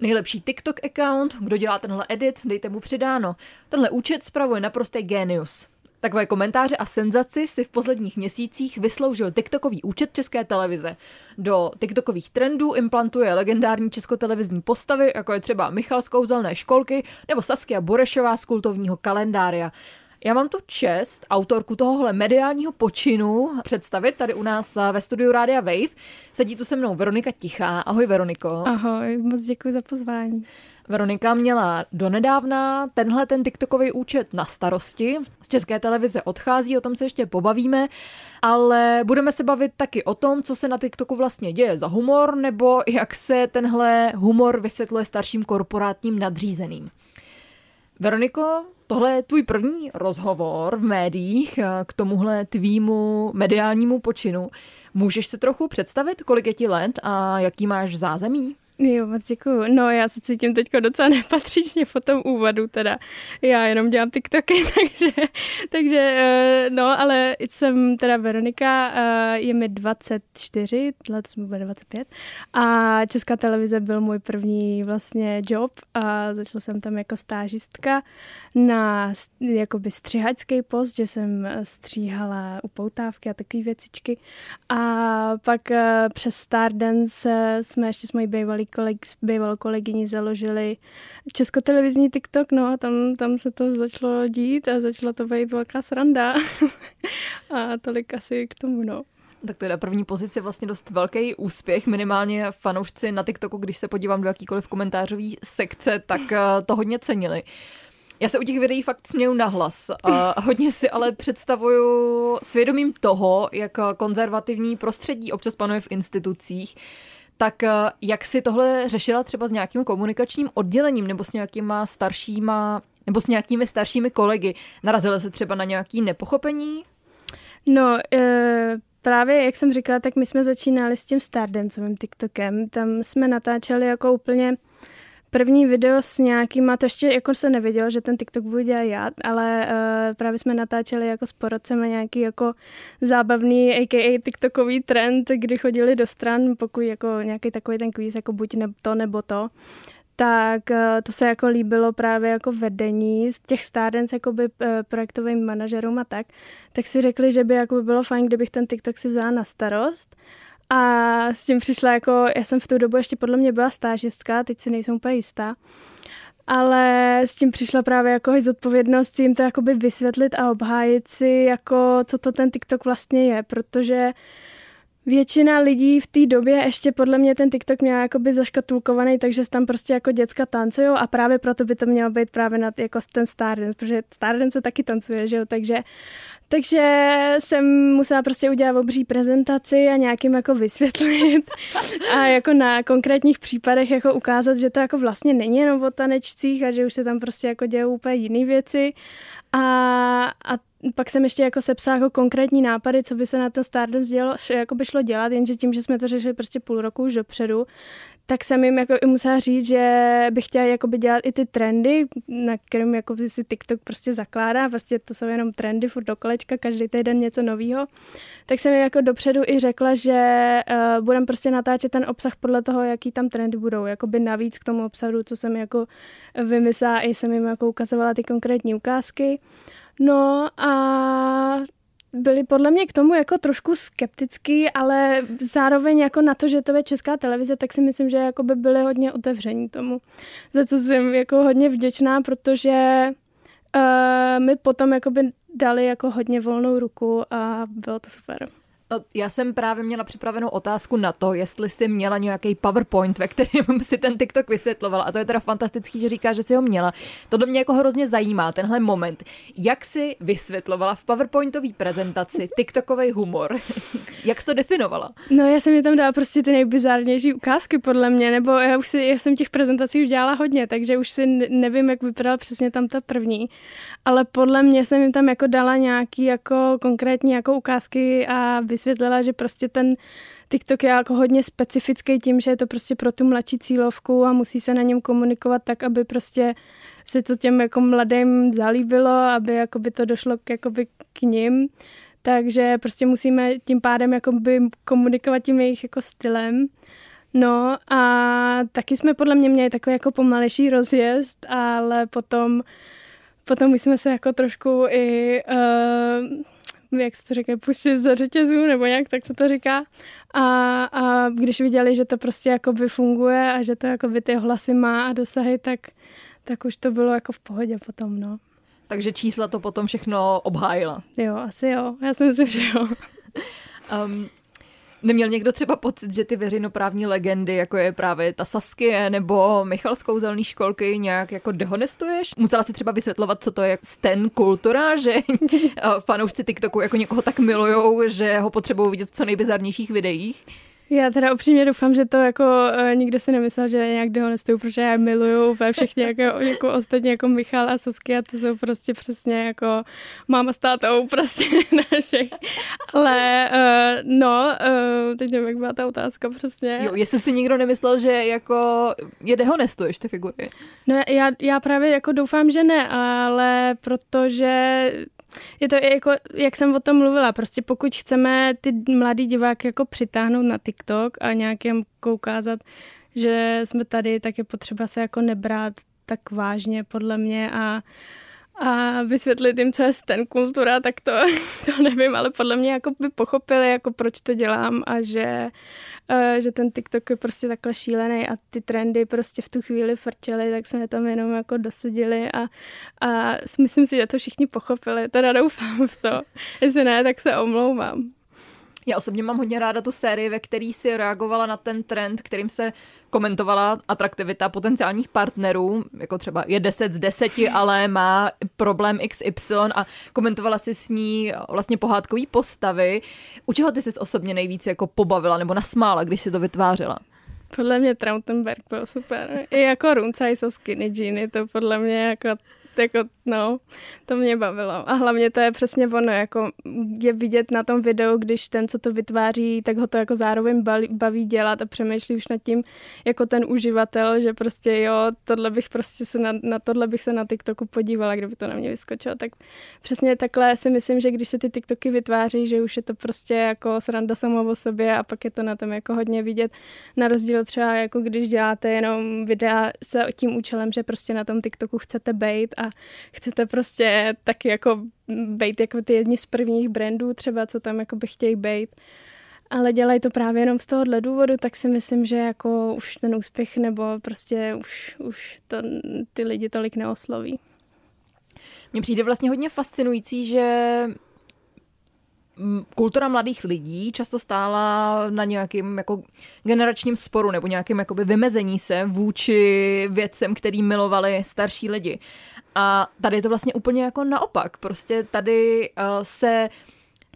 Nejlepší TikTok account, kdo dělá tenhle edit, dejte mu přidáno. Tenhle účet spravuje naprostý genius. Takové komentáře a senzaci si v posledních měsících vysloužil TikTokový účet České televize. Do TikTokových trendů implantuje legendární českotelevizní postavy, jako je třeba Michal z kouzelné školky nebo Saskia Burešová z kultovního kalendária. Já mám tu čest autorku tohohle mediálního počinu představit tady u nás ve studiu Rádia Wave. Sedí tu se mnou Veronika Tichá. Ahoj Veroniko. Ahoj, moc děkuji za pozvání. Veronika měla donedávna tenhle ten TikTokový účet na starosti. Z České televize odchází, o tom se ještě pobavíme, ale budeme se bavit taky o tom, co se na TikToku vlastně děje za humor, nebo jak se tenhle humor vysvětluje starším korporátním nadřízeným. Veroniko, tohle je tvůj první rozhovor v médiích k tomuhle tvýmu mediálnímu počinu. Můžeš se trochu představit, kolik je ti let a jaký máš zázemí? Jo, moc děkuju. No, já se cítím teď docela nepatřičně po tom úvodu teda. Já jenom dělám TikToky, takže, takže eh, no, ale jsem teda Veronika, eh, je mi 24, letos mi bude 25 a Česká televize byl můj první vlastně job a začala jsem tam jako stážistka na jakoby střihačský post, že jsem stříhala upoutávky a takové věcičky a pak eh, přes Stardance jsme ještě s mojí bývalý koleg, s bývalou kolegyní založili českotelevizní TikTok, no a tam, tam se to začalo dít a začala to být velká sranda. a tolik asi k tomu, no. Tak to je na první pozici vlastně dost velký úspěch, minimálně fanoušci na TikToku, když se podívám do jakýkoliv komentářové sekce, tak eh, to hodně cenili. Já se u těch videí fakt směju nahlas a hodně si ale představuju svědomím toho, jak konzervativní prostředí občas panuje v institucích, tak eh, jak si tohle řešila třeba s nějakým komunikačním oddělením nebo s nějakýma staršíma nebo s nějakými staršími kolegy? Narazila se třeba na nějaký nepochopení? No, e, právě jak jsem říkala, tak my jsme začínali s tím Stardancovým TikTokem. Tam jsme natáčeli jako úplně první video s nějakýma, to ještě jako se nevědělo, že ten TikTok budu dělat já, ale uh, právě jsme natáčeli jako s porodcem nějaký jako zábavný, a.k.a. TikTokový trend, kdy chodili do stran, pokud jako nějaký takový ten kvíz, jako buď ne, to nebo to tak uh, to se jako líbilo právě jako vedení z těch Stardance jakoby uh, projektovým manažerům a tak, tak si řekli, že by jako by bylo fajn, kdybych ten TikTok si vzala na starost a s tím přišla jako, já jsem v tu dobu ještě podle mě byla stážistka, teď si nejsem úplně jistá, ale s tím přišla právě jako zodpovědnost jim to jakoby vysvětlit a obhájit si, jako co to ten TikTok vlastně je, protože Většina lidí v té době ještě podle mě ten TikTok měl jakoby zaškatulkovaný, takže tam prostě jako děcka tancují a právě proto by to mělo být právě na jako ten Stardance, protože Stardance se taky tancuje, že jo, takže takže jsem musela prostě udělat obří prezentaci a nějakým jako vysvětlit a jako na konkrétních případech jako ukázat, že to jako vlastně není jenom o tanečcích a že už se tam prostě jako dějou úplně jiné věci. A, a pak jsem ještě jako sepsala jako konkrétní nápady, co by se na ten Stardust dělo, jako by šlo dělat, jenže tím, že jsme to řešili prostě půl roku už dopředu, tak jsem jim jako i musela říct, že bych chtěla jakoby dělat i ty trendy, na kterým jako si TikTok prostě zakládá, prostě to jsou jenom trendy furt do kolečka, každý týden něco nového. Tak jsem jim jako dopředu i řekla, že uh, budem prostě natáčet ten obsah podle toho, jaký tam trendy budou, jakoby navíc k tomu obsahu, co jsem jako vymyslela, i jsem jim jako ukazovala ty konkrétní ukázky. No a byli podle mě k tomu jako trošku skeptický, ale zároveň jako na to, že to je česká televize, tak si myslím, že jako by byli hodně otevření tomu, za co jsem jako hodně vděčná, protože uh, mi potom jako by dali jako hodně volnou ruku a bylo to super. No, já jsem právě měla připravenou otázku na to, jestli jsi měla nějaký PowerPoint, ve kterém si ten TikTok vysvětlovala. A to je teda fantastický, že říká, že si ho měla. To do mě jako hrozně zajímá, tenhle moment. Jak si vysvětlovala v PowerPointové prezentaci TikTokový humor? Jak jsi to definovala? No, já jsem mi tam dala prostě ty nejbizárnější ukázky, podle mě, nebo já už si, já jsem těch prezentací už dělala hodně, takže už si nevím, jak vypadala přesně tam ta první. Ale podle mě jsem jim tam jako dala nějaký jako konkrétní jako ukázky a vysvětlila, že prostě ten TikTok je jako hodně specifický tím, že je to prostě pro tu mladší cílovku a musí se na něm komunikovat tak, aby prostě se to těm jako mladým zalíbilo, aby jakoby to došlo k, jakoby k ním. Takže prostě musíme tím pádem jakoby komunikovat tím jejich jako stylem. No a taky jsme podle mě měli takový jako pomalejší rozjezd, ale potom, potom jsme se jako trošku i, uh, jak se to říká, pustit za řetězů, nebo nějak tak se to říká. A, a když viděli, že to prostě jakoby funguje a že to jakoby ty hlasy má a dosahy, tak, tak už to bylo jako v pohodě potom, no. Takže čísla to potom všechno obhájila. Jo, asi jo. Já si myslím, že jo. um, Neměl někdo třeba pocit, že ty veřejnoprávní legendy, jako je právě ta Saskie nebo Michal z kouzelný školky, nějak jako dehonestuješ? Musela si třeba vysvětlovat, co to je ten kultura, že fanoušci TikToku jako někoho tak milujou, že ho potřebují vidět v co nejbizarnějších videích? Já teda upřímně doufám, že to jako uh, nikdo si nemyslel, že nějak dehonestuju, protože já miluju úplně všechny jako, jako ostatně jako Michal a Saskia, to jsou prostě přesně jako máma s tátou prostě našich. Ale uh, no, uh, teď nevím, jak byla ta otázka přesně. Jo, jestli si nikdo nemyslel, že jako je dehonestuješ ty figury. No já, já právě jako doufám, že ne, ale protože je to jako, jak jsem o tom mluvila, prostě pokud chceme ty mladý diváky jako přitáhnout na TikTok a nějakým koukázat, že jsme tady, tak je potřeba se jako nebrát tak vážně podle mě a a vysvětlit jim, co je ten kultura, tak to, to nevím, ale podle mě jako by pochopili, jako proč to dělám a že Eh, že ten TikTok je prostě takhle šílený a ty trendy prostě v tu chvíli frčely, tak jsme tam jenom jako dosadili a, a myslím si, že to všichni pochopili, teda doufám v to. Jestli ne, tak se omlouvám. Já osobně mám hodně ráda tu sérii, ve který si reagovala na ten trend, kterým se komentovala atraktivita potenciálních partnerů, jako třeba je 10 z 10, ale má problém XY a komentovala si s ní vlastně pohádkový postavy. U čeho ty jsi osobně nejvíc jako pobavila nebo nasmála, když si to vytvářela? Podle mě Trautenberg byl super. I jako Runcaj so skinny jeany, to podle mě jako jako, no, to mě bavilo. A hlavně to je přesně ono, jako je vidět na tom videu, když ten, co to vytváří, tak ho to jako zároveň baví dělat a přemýšlí už nad tím, jako ten uživatel, že prostě jo, tohle bych prostě se na, na tohle bych se na TikToku podívala, kdyby to na mě vyskočilo. Tak přesně takhle si myslím, že když se ty TikToky vytváří, že už je to prostě jako sranda samo o sobě a pak je to na tom jako hodně vidět. Na rozdíl třeba jako když děláte jenom videa se tím účelem, že prostě na tom TikToku chcete být a chcete prostě taky jako být jako ty jedni z prvních brandů třeba, co tam jako by chtějí být, ale dělají to právě jenom z tohohle důvodu, tak si myslím, že jako už ten úspěch nebo prostě už, už to ty lidi tolik neosloví. Mně přijde vlastně hodně fascinující, že kultura mladých lidí často stála na nějakém jako generačním sporu nebo nějakém jakoby vymezení se vůči věcem, který milovali starší lidi. A tady je to vlastně úplně jako naopak. Prostě tady uh, se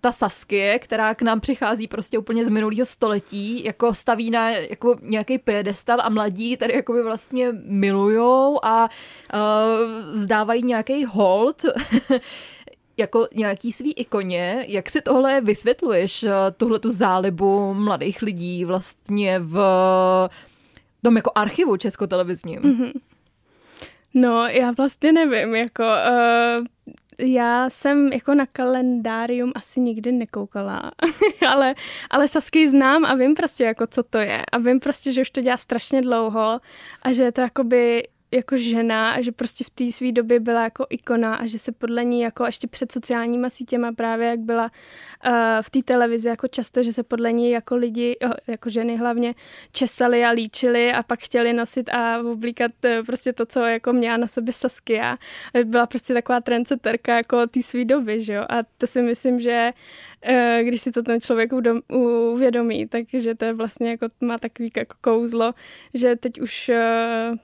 ta Saskie, která k nám přichází prostě úplně z minulého století, jako staví na jako nějaký piedestal a mladí tady jako by vlastně milujou a uh, zdávají nějaký hold jako nějaký svý ikoně. Jak si tohle vysvětluješ, eh, tuhle tu zálibu mladých lidí vlastně v tom jako archivu českotelevizním? Mm-hmm. No, já vlastně nevím, jako uh, já jsem jako na kalendárium asi nikdy nekoukala, ale, ale Sasky znám a vím prostě jako co to je. A vím prostě, že už to dělá strašně dlouho a že je to jakoby jako žena a že prostě v té své době byla jako ikona a že se podle ní jako ještě před sociálníma sítěma právě jak byla uh, v té televizi jako často, že se podle ní jako lidi, jako ženy hlavně česali a líčili a pak chtěli nosit a oblíkat uh, prostě to, co jako měla na sobě Saskia. Byla prostě taková trendseterka jako té své doby, že jo? A to si myslím, že uh, když si to ten člověk uvědomí, takže to je vlastně jako má takový jako kouzlo, že teď už uh,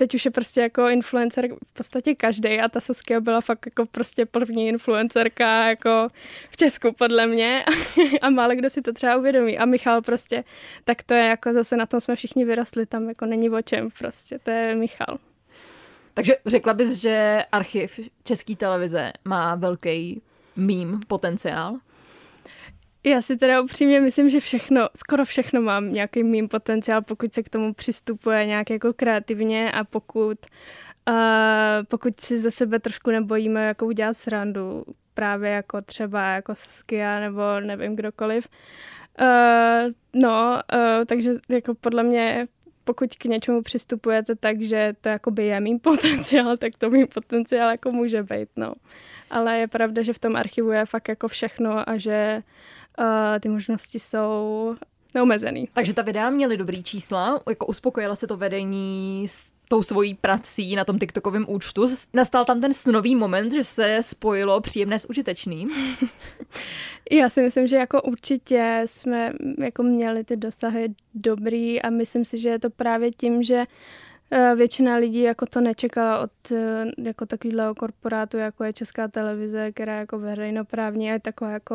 teď už je prostě jako influencer v podstatě každý a ta Saskia byla fakt jako prostě první influencerka jako v Česku podle mě a málo kdo si to třeba uvědomí. A Michal prostě, tak to je jako zase na tom jsme všichni vyrostli, tam jako není o čem prostě, to je Michal. Takže řekla bys, že archiv České televize má velký mím potenciál? Já si teda upřímně myslím, že všechno, skoro všechno mám nějaký mým potenciál, pokud se k tomu přistupuje nějak jako kreativně a pokud, uh, pokud si ze sebe trošku nebojíme jako udělat srandu, právě jako třeba jako Saskia nebo nevím kdokoliv, Uh, no, uh, takže jako podle mě pokud k něčemu přistupujete tak, že to jakoby je mým potenciál, tak to mým potenciál jako může být, no. Ale je pravda, že v tom archivu je fakt jako všechno a že uh, ty možnosti jsou neomezený. Takže ta videa měly dobrý čísla, jako uspokojila se to vedení s tou svojí prací na tom TikTokovém účtu. Nastal tam ten snový moment, že se spojilo příjemné s užitečným? Já si myslím, že jako určitě jsme jako měli ty dosahy dobrý a myslím si, že je to právě tím, že eh, většina lidí jako to nečekala od eh, jako takového korporátu, jako je Česká televize, která jako veřejnoprávní a je taková jako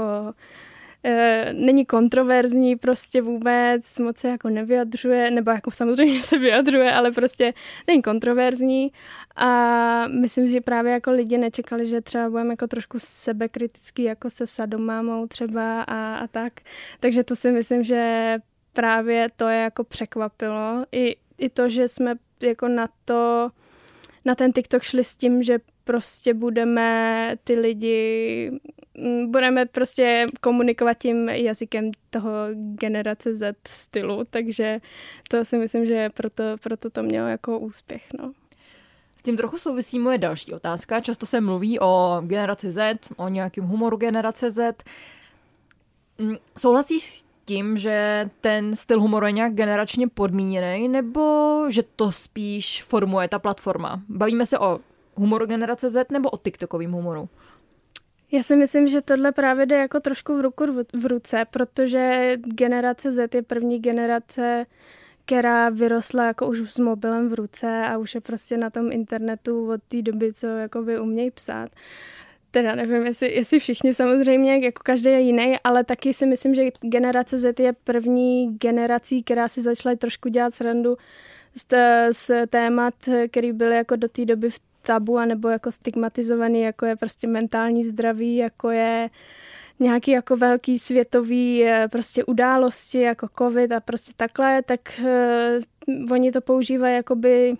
e, není kontroverzní prostě vůbec, moc se jako nevyjadřuje, nebo jako samozřejmě se vyjadřuje, ale prostě není kontroverzní a myslím, že právě jako lidi nečekali, že třeba budeme jako trošku sebekritický jako se sadomámou třeba a, a tak, takže to si myslím, že právě to je jako překvapilo. I, i to, že jsme jako na to, na ten TikTok šli s tím, že prostě budeme ty lidi, budeme prostě komunikovat tím jazykem toho generace Z stylu, takže to si myslím, že proto, proto to mělo jako úspěch, no. S tím trochu souvisí moje další otázka. Často se mluví o generaci Z, o nějakém humoru generace Z. Mm, souhlasíš s tím, že ten styl humoru je nějak generačně podmíněný, nebo že to spíš formuje ta platforma? Bavíme se o humoru generace Z nebo o TikTokovým humoru? Já si myslím, že tohle právě jde jako trošku v ruku v ruce, protože generace Z je první generace, která vyrostla jako už s mobilem v ruce a už je prostě na tom internetu od té doby, co jako by umějí psát. Teda nevím, jestli, jestli všichni samozřejmě, jako každý je jiný, ale taky si myslím, že generace Z je první generací, která si začala trošku dělat srandu z, z témat, který byly jako do té doby v tabu nebo jako stigmatizovaný, jako je prostě mentální zdraví, jako je nějaký jako velký světový eh, prostě události jako covid a prostě takhle, tak uh, oni to používají jakoby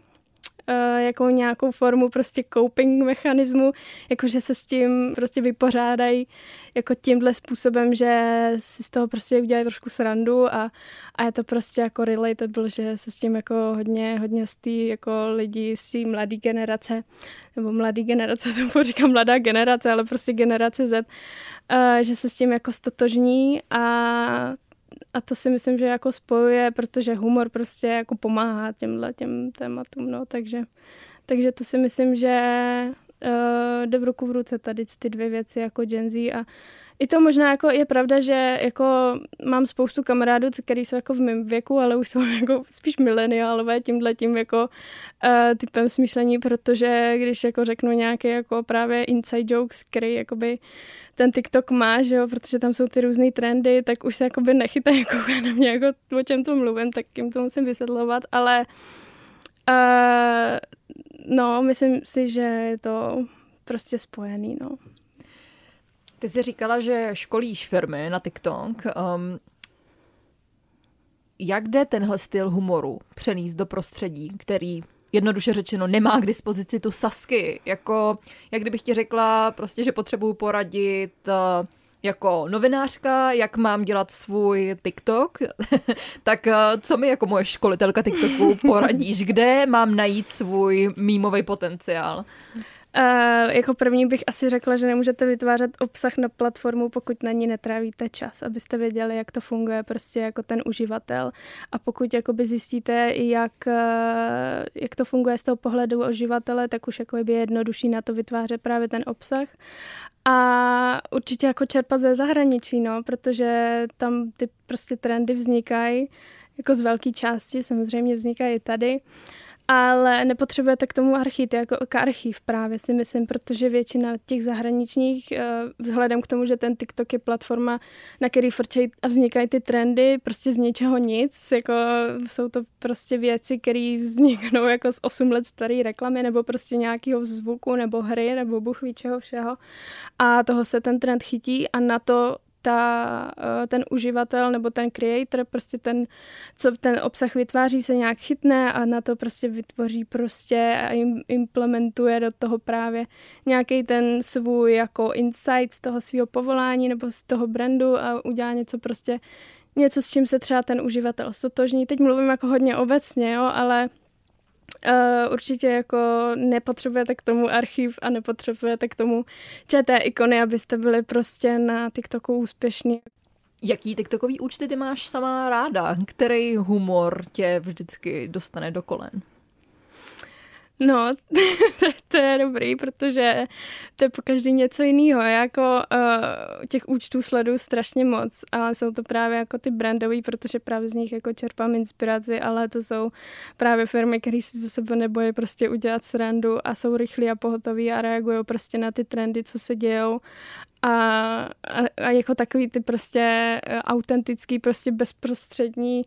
uh, jako nějakou formu prostě coping mechanismu, jakože se s tím prostě vypořádají jako tímhle způsobem, že si z toho prostě udělají trošku srandu a, a je to prostě jako relatable, že se s tím jako hodně, hodně z té jako lidi z té mladé generace, nebo mladý generace, to říkám mladá generace, ale prostě generace Z, uh, že se s tím jako stotožní a a to si myslím, že jako spojuje, protože humor prostě jako pomáhá těmhle těm tématům, no, takže, takže to si myslím, že uh, jde v ruku v ruce tady ty dvě věci jako Gen Z a i to možná jako je pravda, že jako mám spoustu kamarádů, kteří jsou jako v mém věku, ale už jsou jako spíš mileniálové tímhle tím jako uh, typem smýšlení, protože když jako řeknu nějaké jako právě inside jokes, který jakoby ten TikTok má, že jo, protože tam jsou ty různé trendy, tak už se jakoby nechytají jako na mě, jako o čem to mluvím, tak jim to musím vysvětlovat, ale uh, no, myslím si, že je to prostě spojený, no. Ty jsi říkala, že školíš firmy na TikTok. Um, jak jde tenhle styl humoru přenést do prostředí, který jednoduše řečeno nemá k dispozici tu sasky. Jako, jak kdybych ti řekla prostě, že potřebuju poradit uh, jako novinářka, jak mám dělat svůj TikTok, tak uh, co mi jako moje školitelka TikToku poradíš? Kde mám najít svůj mýmový potenciál? Jako první bych asi řekla, že nemůžete vytvářet obsah na platformu, pokud na ní netrávíte čas, abyste věděli, jak to funguje prostě jako ten uživatel. A pokud jakoby zjistíte, jak, uh, jak to funguje z toho pohledu uživatele, tak už jako je jednodušší na to vytvářet právě ten obsah. A určitě jako čerpat ze zahraničí, no, protože tam ty prostě trendy vznikají jako z velké části, samozřejmě vznikají tady. Uh, ale nepotřebujete k tomu archiv, jako archiv právě si myslím, protože většina těch zahraničních, eh, vzhledem k tomu, že ten TikTok je platforma, na který frčejí a vznikají ty trendy, prostě z ničeho nic, jako jsou to prostě věci, které vzniknou jako z 8 let staré reklamy, nebo prostě nějakého zvuku, nebo hry, nebo buch ví čeho všeho. A toho se ten trend chytí a na to ta, eh, ten uživatel nebo ten creator, prostě ten, co ten obsah vytváří, se nějak chytne a na to prostě vytvoří prostě a implementuje do toho právě nějaký ten svůj jako insight z toho svého povolání nebo z toho brandu a udělá něco prostě něco, s čím se třeba ten uživatel stotožní. Teď mluvím jako hodně obecně, jo, ale Uh, určitě jako nepotřebujete k tomu archiv a nepotřebujete k tomu ČT ikony, abyste byli prostě na TikToku úspěšní. Jaký TikTokový účty ty máš sama ráda? Který humor tě vždycky dostane do kolen? No, to je dobrý, protože to je po každý něco jiného. Já jako uh, těch účtů sleduju strašně moc, ale jsou to právě jako ty brandový, protože právě z nich jako čerpám inspiraci, ale to jsou právě firmy, které si ze sebe nebojí prostě udělat srandu a jsou rychlí a pohotoví a reagují prostě na ty trendy, co se dějou a, a, a jako takový ty prostě eh, autentický, prostě bezprostřední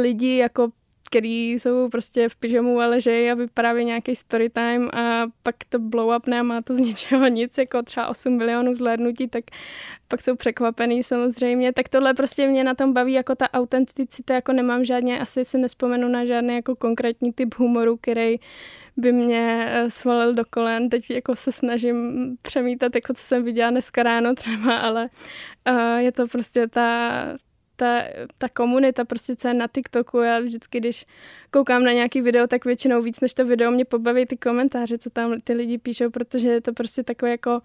lidi, jako který jsou prostě v pyžamu a ležejí a vypráví nějaký story time a pak to blow up ne, má to z ničeho nic, jako třeba 8 milionů zhlédnutí, tak pak jsou překvapený samozřejmě. Tak tohle prostě mě na tom baví, jako ta autenticita, jako nemám žádně, asi si nespomenu na žádný jako konkrétní typ humoru, který by mě eh, svalil do kolen. Teď jako se snažím přemítat, jako co jsem viděla dneska ráno třeba, ale uh, je to prostě ta, ta, ta komunita, prostě co je na TikToku, já vždycky, když koukám na nějaký video, tak většinou víc než to video mě pobaví ty komentáře, co tam ty lidi píšou, protože je to prostě takové jako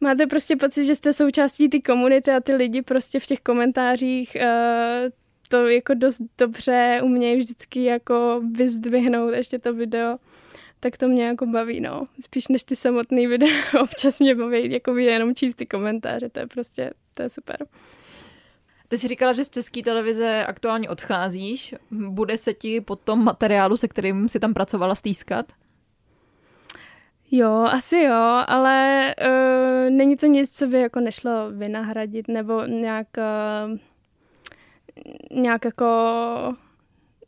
máte prostě pocit, že jste součástí té komunity a ty lidi prostě v těch komentářích uh, to jako dost dobře umějí vždycky jako vyzdvihnout ještě to video tak to mě jako baví, no. Spíš než ty samotný video, občas mě baví jako jenom číst ty komentáře, to je prostě, to je super. Ty jsi říkala, že z české televize aktuálně odcházíš. Bude se ti po tom materiálu, se kterým si tam pracovala, stýskat? Jo, asi jo, ale uh, není to nic, co by jako nešlo vynahradit nebo nějak, uh, nějak jako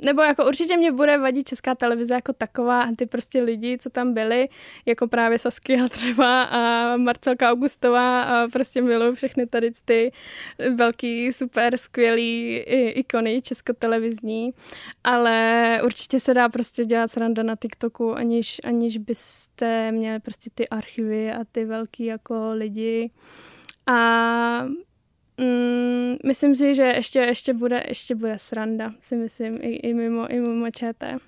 nebo jako určitě mě bude vadit česká televize jako taková a ty prostě lidi, co tam byli, jako právě Saskia třeba a Marcelka Augustová a prostě miluji všechny tady ty velký, super, skvělý ikony českotelevizní, ale určitě se dá prostě dělat sranda na TikToku, aniž, aniž byste měli prostě ty archivy a ty velký jako lidi. A Mm, myslím si, že ještě, ještě, bude, ještě bude sranda, si myslím, i, i, mimo, i mimo ČT.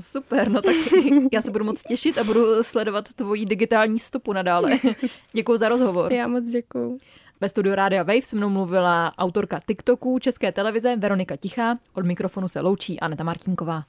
Super, no tak já se budu moc těšit a budu sledovat tvoji digitální stopu nadále. Děkuji za rozhovor. Já moc děkuji. Ve studiu Rádia Wave se mnou mluvila autorka TikToku České televize Veronika Tichá. Od mikrofonu se loučí Aneta Martinková.